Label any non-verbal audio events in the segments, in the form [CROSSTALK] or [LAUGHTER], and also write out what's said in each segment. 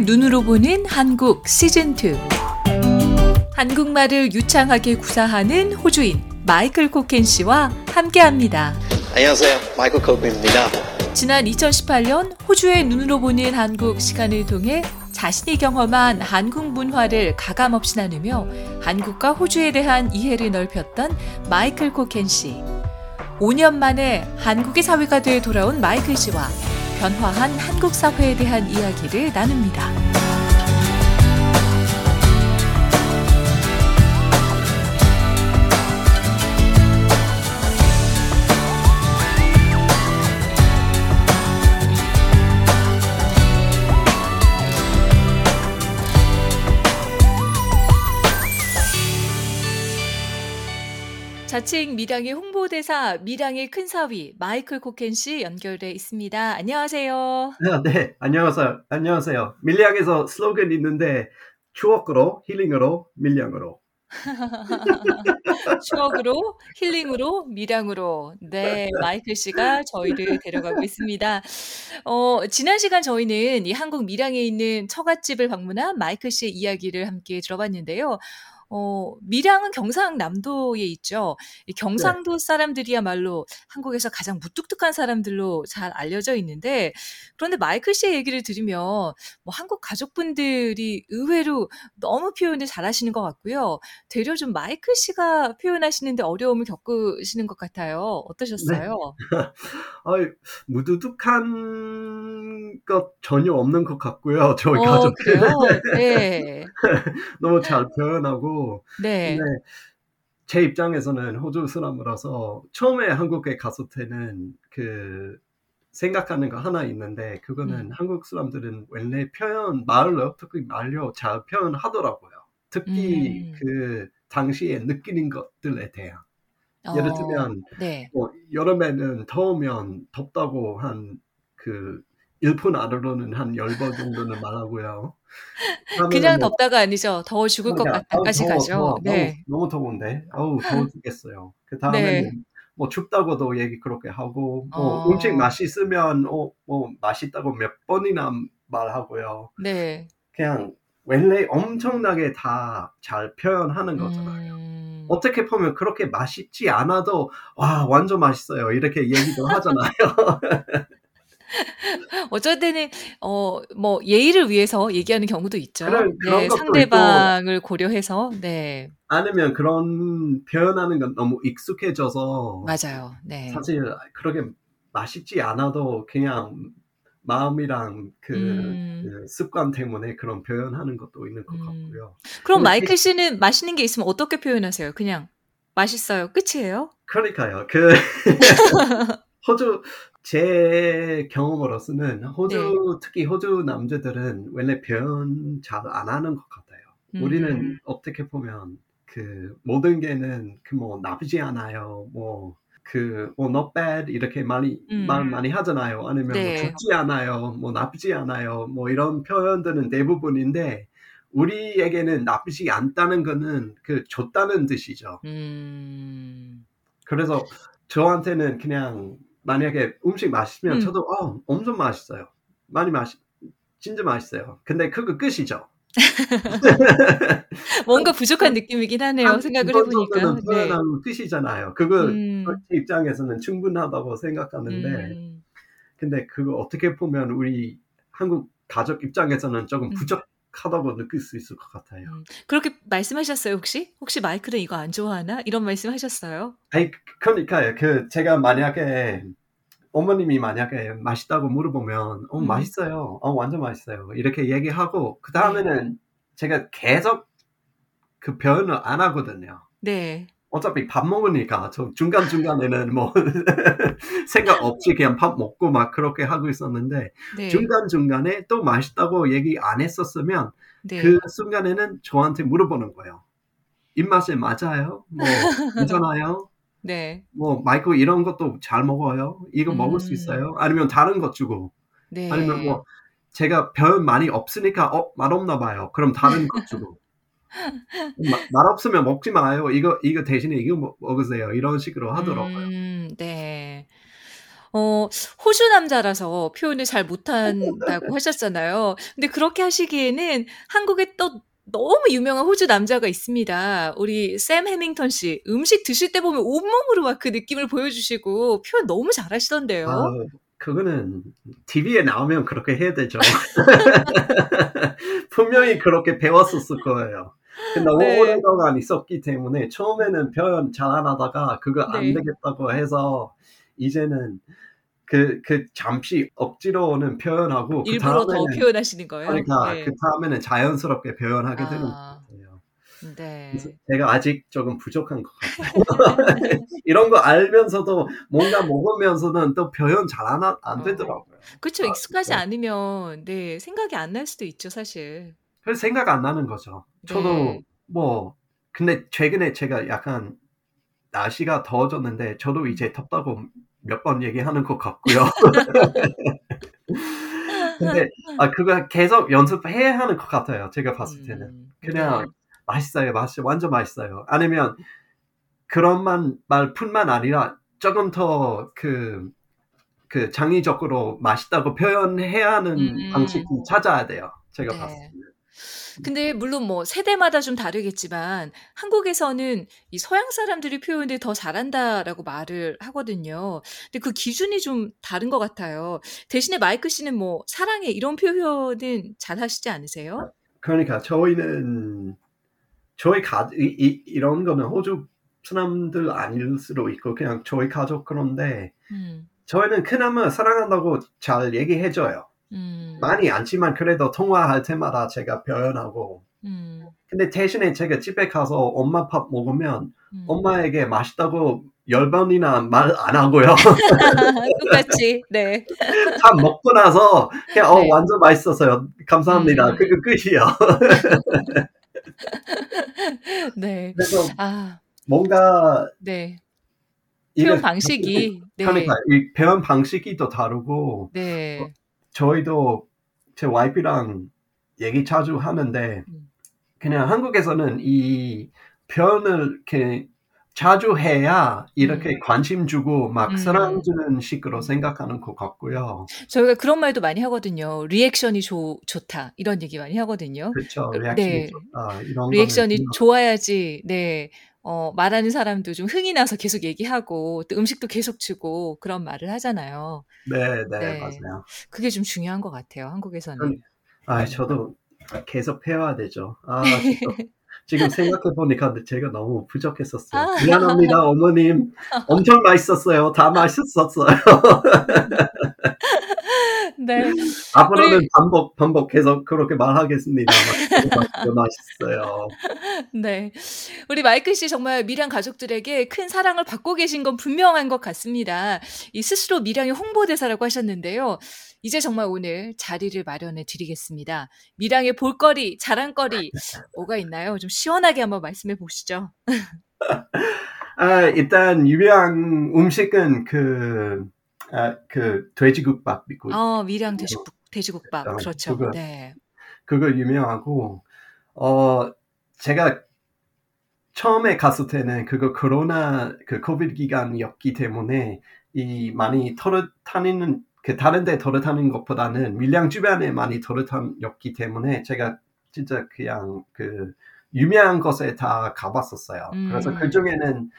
눈으로 보는 한국 시즌2. 한국말을 유창하게 구사하는 호주인 마이클 코켄 씨와 함께 합니다. 안녕하세요. 마이클 코크입니다. 지난 2018년 호주의 눈으로 보는 한국 시간을 통해 자신이 경험한 한국 문화를 가감없이 나누며 한국과 호주에 대한 이해를 넓혔던 마이클 코켄 씨. 5년 만에 한국의 사회가 돼 돌아온 마이클 씨와 변화한 한국 사회에 대한 이야기를 나눕니다. 자칭 미량의 홍보대사 미량의 큰 사위 마이클 코켄 씨 연결돼 있습니다. 안녕하세요. 네, 안녕하세요. 안녕하세요. 밀양에서 슬로건 있는데 추억으로 힐링으로 밀양으로. [LAUGHS] 추억으로 힐링으로 미량으로 네 마이클 씨가 저희를 데려가고 있습니다. 어, 지난 시간 저희는 이 한국 밀양에 있는 처갓집을 방문한 마이클 씨의 이야기를 함께 들어봤는데요. 어, 밀양은 경상남도에 있죠. 이 네. 경상도 사람들이야말로 한국에서 가장 무뚝뚝한 사람들로 잘 알려져 있는데, 그런데 마이클 씨의 얘기를 들으면 뭐 한국 가족분들이 의외로 너무 표현을 잘하시는 것 같고요. 되려 좀 마이클 씨가 표현하시는데 어려움을 겪으시는 것 같아요. 어떠셨어요? [LAUGHS] 어이, 무두둑한 것 전혀 없는 것 같고요. 저희 어, 가족들? 네. [LAUGHS] 너무 잘 표현하고. 네. 근데 제 입장에서는 호주 사람으로서 처음에 한국에 갔을 때는 그 생각하는 거 하나 있는데 그거는 음. 한국 사람들은 원래 표현 말로 특히 말로 잘 표현하더라고요. 특히 음. 그 당시에 느끼는 것들에 대한 예를 어, 들면 네. 뭐 여름에는 더우면 덥다고 한 그 1분 안으로는 한 10번 정도는 말하고요. 그냥 뭐 덥다가 아니죠. 더워 죽을 것 그러니까 같다까지 가죠. 더워 네. 너무 너무 더운데 아우 더워 [LAUGHS] 죽겠어요. 그 네. 다음에는 뭐 춥다고도 얘기 그렇게 하고 뭐 음식 어, 맛있으면 어, 뭐 맛있다고 몇 번이나 말하고요. 네. 그냥 원래 엄청나게 다 잘 표현하는 거잖아요. 음, 어떻게 보면 그렇게 맛있지 않아도 와 완전 맛있어요 이렇게 얘기도 하잖아요. [LAUGHS] [LAUGHS] 어쩔 때는, 어, 뭐, 예의를 위해서 얘기하는 경우도 있죠. 그런 그런 네, 것도 있고 상대방을 고려해서, 네, 아니면 그런 표현하는 건 너무 익숙해져서 맞아요. 네. 사실 그렇게 맛있지 않아도 그냥 마음이랑 그, 음, 그 습관 때문에 그런 표현하는 것도 있는 것 음. 같고요. 그럼 마이클 씨는 맛있는 게 있으면 어떻게 표현하세요? 그냥, 맛있어요. 끝이에요? 그러니까요. 그 [LAUGHS] [LAUGHS] 호주 제 경험으로서는 네. 호주 특히 호주 남자들은 원래 표현 잘 안 하는 것 같아요. 우리는 음, 어떻게 보면 그 모든 게는 그 뭐 나쁘지 않아요. 뭐 그뭐 not bad 이렇게 많이 말 음, 많이 하잖아요. 아니면 뭐 네. 좋지 않아요. 뭐 나쁘지 않아요. 뭐 이런 표현들은 대부분인데 우리에게는 나쁘지 않다는 거는 그 좋다는 뜻이죠. 음, 그래서 저한테는 그냥 만약에 음식 맛있으면 음, 저도 어 엄청 맛있어요. 많이 맛있 진짜 맛있어요. 근데 그거 끝이죠. [LAUGHS] 뭔가 한, 부족한 한, 느낌이긴 하네요. 한 생각을 해보니까. 네. 끝이잖아요. 그거 음, 제 입장에서는 충분하다고 생각하는데, 음, 근데 그거 어떻게 보면 우리 한국 가족 입장에서는 조금 음. 부족 하다고 느낄 수 있을 것 같아요. 음. 그렇게 말씀하셨어요, 혹시? 혹시 마이클은 이거 안 좋아하나? 이런 말씀 하셨어요? 아니, 그러니까요. 그 제가 만약에 어머님이 만약에 맛있다고 물어보면, 어, 음, 맛있어요. 어, 완전 맛있어요. 이렇게 얘기하고, 그 네. 다음에는 제가 계속 그 표현을 안 하거든요. 네. 어차피 밥 먹으니까 저 중간 중간에는 뭐 [LAUGHS] 생각 없이 그냥 밥 먹고 막 그렇게 하고 있었는데 네. 중간 중간에 또 맛있다고 얘기 안 했었으면 네. 그 순간에는 저한테 물어보는 거예요. 입맛에 맞아요? 뭐 [LAUGHS] 괜찮아요? 네. 뭐 마이클 이런 것도 잘 먹어요? 이거 먹을 수 음, 있어요? 아니면 다른 것 주고 아니면 네. 뭐 제가 별 많이 없으니까 어 맛없나 봐요. 그럼 다른 것 주고 마- 맛 없으면 먹지 마요. 이거 이거 대신에 이거 먹- 먹으세요. 이런 식으로 하더라고요. 음, 네. 어, 호주 남자라서 표현을 잘 못한다고 [LAUGHS] 하셨잖아요. 근데 그렇게 하시기에는 한국에 또 너무 유명한 호주 남자가 있습니다. 우리 샘 해밍턴 씨. 음식 드실 때 보면 온몸으로 막 그 느낌을 보여주시고 표현 너무 잘하시던데요. 아, 그거는 TV에 나오면 그렇게 해야 되죠. [LAUGHS] [LAUGHS] 분명히 그렇게 배웠었을 거예요. 너무 네. 오랜 동안 있었기 때문에 처음에는 표현 잘 안 하다가 그거 안 네. 되겠다고 해서 이제는 그, 그 잠시 억지로는 표현하고 그 일부러 더 표현하시는 거예요. 그러니까 네. 그 다음에는 자연스럽게 표현하게 되는 것 아, 같아요. 네. 그래서 제가 아직 조금 부족한 것 같아요. [LAUGHS] 이런 거 알면서도 뭔가 먹으면서는 또 표현 잘안안 어. 되더라고요. 그쵸. 아, 익숙하지 네. 않으면, 네, 생각이 안 날 수도 있죠, 사실. 그래서 생각 안 나는 거죠. 저도 네. 뭐 근데 최근에 제가 약간 날씨가 더워졌는데 저도 이제 덥다고 몇 번 얘기하는 것 같고요. [LAUGHS] 근데 아 그거 계속 연습해야 하는 것 같아요. 제가 봤을 때는 음, 그냥 네. 맛있어요, 맛있어요, 완전 맛있어요. 아니면 그런만 말뿐만 아니라 조금 더그 그 장의적으로 맛있다고 표현해야 하는 음, 음. 방식이 찾아야 돼요. 제가 네. 봤을 때는. 근데 물론 뭐 세대마다 좀 다르겠지만 한국에서는 이 서양 사람들이 표현을 더 잘한다라고 말을 하거든요. 근데 그 기준이 좀 다른 것 같아요. 대신에 마이크 씨는 뭐 사랑해 이런 표현은 잘 하시지 않으세요? 그러니까 저희는 저희 가 이, 이, 이런 거는 호주 사람들 아닐 수도 있고 그냥 저희 가족 그런데 음, 저희는 그나마 사랑한다고 잘 얘기해줘요. 음, 많이 않지만 그래도 통화할 때마다 제가 표현하고 음, 근데 대신에 제가 집에 가서 엄마 밥 먹으면 음. 엄마에게 맛있다고 열 번이나 말 안 하고요. [LAUGHS] 똑같이, 네. 다 먹고 나서 그냥 어 네. 완전 맛있었어요. 감사합니다. 음. 그거 끝이에요. [LAUGHS] 네. 그래서 아, 뭔가 네. 표현 방식이, 네. 그러니까 이 표현 방식이 또 다르고 네. 저희도 제 와이프랑 얘기 자주 하는데 음. 그냥 한국에서는 이 표현을 이렇게 자주 해야 이렇게 음. 관심 주고 막 음. 사랑 주는 식으로 생각하는 것 같고요. 저희가 그런 말도 많이 하거든요. 리액션이 좋, 좋다. 이런 얘기 많이 하거든요. 그렇죠. 그- 리액션이 네. 좋다. 이런 리액션이 거는 좋아야지, 네. 어, 말하는 사람도 좀 흥이 나서 계속 얘기하고, 또 음식도 계속 주고, 그런 말을 하잖아요. 네, 네, 네. 맞아요. 그게 좀 중요한 것 같아요, 한국에서는. 아, 저도 계속 배워야 되죠. 아. [LAUGHS] 지금 생각해 보니까 제가 너무 부족했었어요. 아. 미안합니다, 어머님. 엄청 맛있었어요. 다 맛있었어요. [LAUGHS] 네. [LAUGHS] 앞으로는 우리- 반복, 반복해서 그렇게 말하겠습니다. 맛있어요. [LAUGHS] 네. 우리 마이클 씨 정말 밀양 가족들에게 큰 사랑을 받고 계신 건 분명한 것 같습니다. 이 스스로 밀양의 홍보대사라고 하셨는데요. 이제 정말 오늘 자리를 마련해 드리겠습니다. 밀양의 볼거리, 자랑거리, 뭐가 있나요? 좀 시원하게 한번 말씀해 보시죠. [LAUGHS] 아, 일단 유명 음식은 그, 아, 그 돼지국밥이고 어, 밀양 돼지국, 돼지국밥. 아, 그렇죠. 그거. 네. 그거 유명하고 어 제가 처음에 갔을 때는 그거 코로나 그 코비드 기간이었기 때문에 이 많이 돌아다니는 그 다른 데 돌아다니는 것보다는 밀양 주변에 많이 돌아다녔기 때문에 제가 진짜 그냥 그 유명한 곳에 다 가봤었어요. 음. 그래서 그 중에는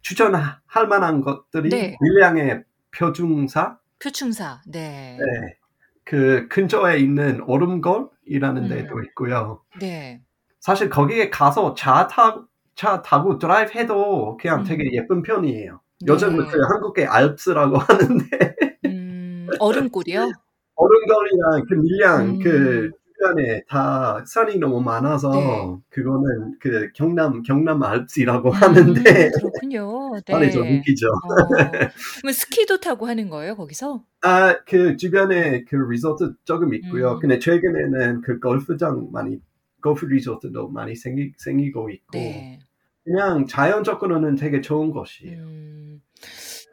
추천할 만한 것들이 네. 밀양의 표중사, 표충사. 네. 네. 그 근처에 있는 오름골이라는 음. 데도 있고요. 네. 사실 거기에 가서 차, 타, 차 타고 드라이브 해도 그냥 음. 되게 예쁜 편이에요. 요즘 네. 그 한국의 알프스라고 [LAUGHS] 하는데 음, 얼음골이요? [LAUGHS] 오름골이랑 그 밀양 음. 그 주변에 다 산이 너무 많아서 네. 그거는 그 경남 경남 알프스라고 음, 하는데 그렇군요. [LAUGHS] 많이 좀 네. 웃기죠. 어, 그러면 스키도 타고 하는 거예요, 거기서? 아, 그 주변에 그 리조트 조금 있고요. 음. 근데 최근에는 그 골프장 많이, 골프 리조트도 많이 생기, 생기고 있고, 네. 그냥 자연적으로는 되게 좋은 곳이에요. 음,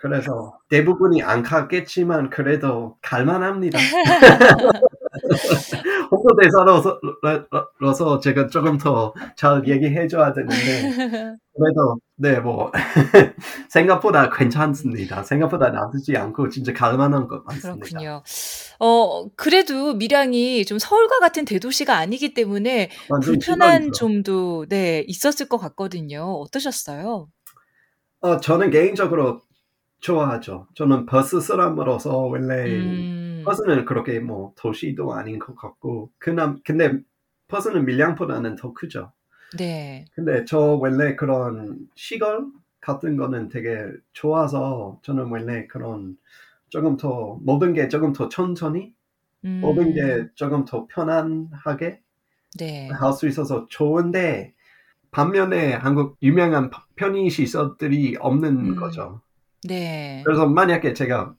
그래서 대부분이 안 가겠지만 그래도 갈만합니다. [LAUGHS] 홍보대사로서 제가 조금 더 잘 얘기해 줘야 되는데 그래도 네 뭐 [LAUGHS] 생각보다 괜찮습니다. 생각보다 나쁘지 않고 진짜 갈만한 것 많습니다. 그렇군요. 어 그래도 밀양이 좀 서울과 같은 대도시가 아니기 때문에 불편한 점도 네 있었을 것 같거든요. 어떠셨어요? 어 저는 개인적으로 좋아하죠. 저는 버스 사람으로서 원래 음. 버스는 그렇게 뭐 도시도 아닌 것 같고 그남 근데 버스는 밀양보다는 더 크죠. 네. 근데 저 원래 그런 시골 같은 거는 되게 좋아서 저는 원래 그런 조금 더 모든 게 조금 더 천천히 음. 모든 게 조금 더 편안하게 네. 할 수 있어서 좋은데 반면에 한국 유명한 편의시설들이 없는 음. 거죠. 네. 그래서 만약에 제가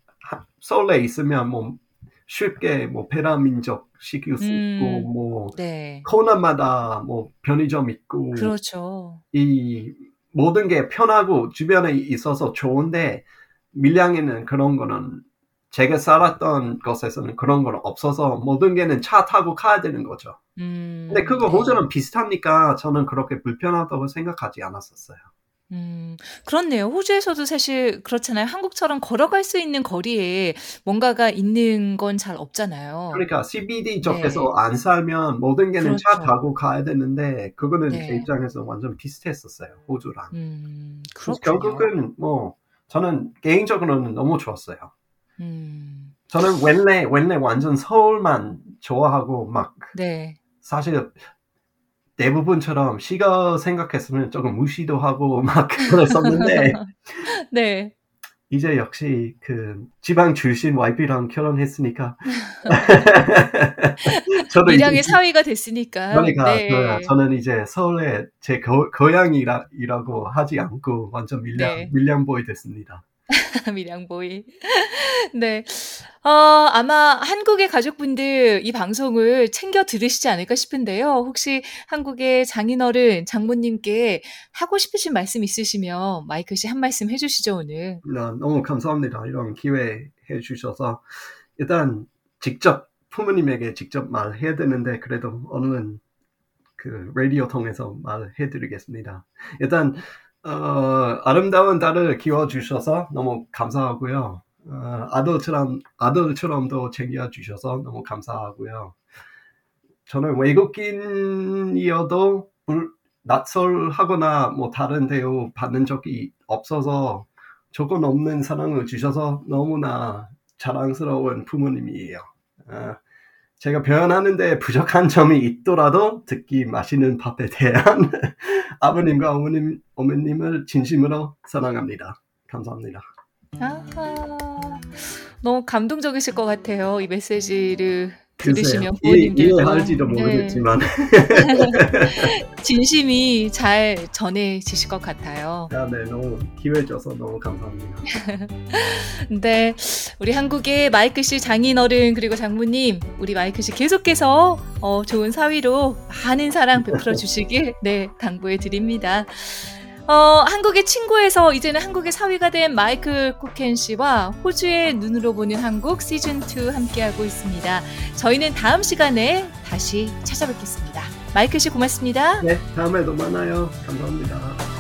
서울에 있으면 뭐 쉽게 뭐 페라민족 시킬 수 음, 있고 뭐 네. 코너마다 뭐 편의점 있고 그렇죠. 이 모든 게 편하고 주변에 있어서 좋은데 밀양에는 그런 거는 제가 살았던 곳에서는 그런 건 없어서 모든 게는 차 타고 가야 되는 거죠. 음, 근데 그거 네. 호주는 비슷하니까 저는 그렇게 불편하다고 생각하지 않았었어요. 음, 그렇네요. 호주에서도 사실 그렇잖아요. 한국처럼 걸어갈 수 있는 거리에 뭔가가 있는 건 잘 없잖아요. 그러니까 CBD 쪽에서 네. 안 살면 모든 게는 그렇죠. 차 타고 가야 되는데 그거는 네. 제 입장에서 완전 비슷했었어요. 호주랑. 음, 결국은 뭐 저는 개인적으로는 너무 좋았어요. 음. 저는 원래 원래 완전 서울만 좋아하고 막 네. 사실 대부분처럼 시가 생각했으면 조금 무시도 하고 [LAUGHS] 막 그랬었는데 [LAUGHS] 네. 이제 역시 그 지방 출신 와이프랑 결혼했으니까 [LAUGHS] 저도 밀양의 사위가 됐으니까 그러니까 네. 그, 저는 이제 서울에 제 거, 고향이라고 하지 않고 완전 밀양 네. 밀양 보이 됐습니다. [LAUGHS] 밀양보이. [LAUGHS] 네. 어, 아마 한국의 가족분들 이 방송을 챙겨 들으시지 않을까 싶은데요. 혹시 한국의 장인어른, 장모님께 하고 싶으신 말씀 있으시면 마이크 씨한 말씀 해주시죠, 오늘. 네, 너무 감사합니다. 이런 기회 해주셔서. 일단, 직접, 부모님에게 직접 말해야 되는데, 그래도 오늘은 그 라디오 통해서 말해드리겠습니다. 일단, 어, 아름다운 딸을 키워주셔서 너무 감사하고요. 어, 아들처럼, 아들처럼도 챙겨주셔서 너무 감사하고요. 저는 외국인이어도 낯설하거나 뭐 다른 대우 받는 적이 없어서 조건 없는 사랑을 주셔서 너무나 자랑스러운 부모님이에요. 어, 제가 표현하는데 부족한 점이 있더라도 듣기 맛있는 밥에 대한 [LAUGHS] 아버님과 어머님, 어머님을 진심으로 사랑합니다. 감사합니다. 아하, 너무 감동적이실 것 같아요. 이 메시지를 들으시면 부모님들도 이해할지도 네. 모르겠지만 네. [LAUGHS] 진심이 잘 전해지실 것 같아요. 아, 네, 너무 기회 줘서 너무 감사합니다. [LAUGHS] 네, 우리 한국의 마이크 씨 장인어른 그리고 장모님, 우리 마이크 씨 계속해서 어, 좋은 사위로 많은 사랑 베풀어 주시길 네 당부해 드립니다. 어, 한국의 친구에서 이제는 한국의 사위가 된 마이클 쿠켄 씨와 호주의 눈으로 보는 한국 시즌 2 함께하고 있습니다. 저희는 다음 시간에 다시 찾아뵙겠습니다. 마이클 씨 고맙습니다. 네, 다음에도 만나요. 감사합니다.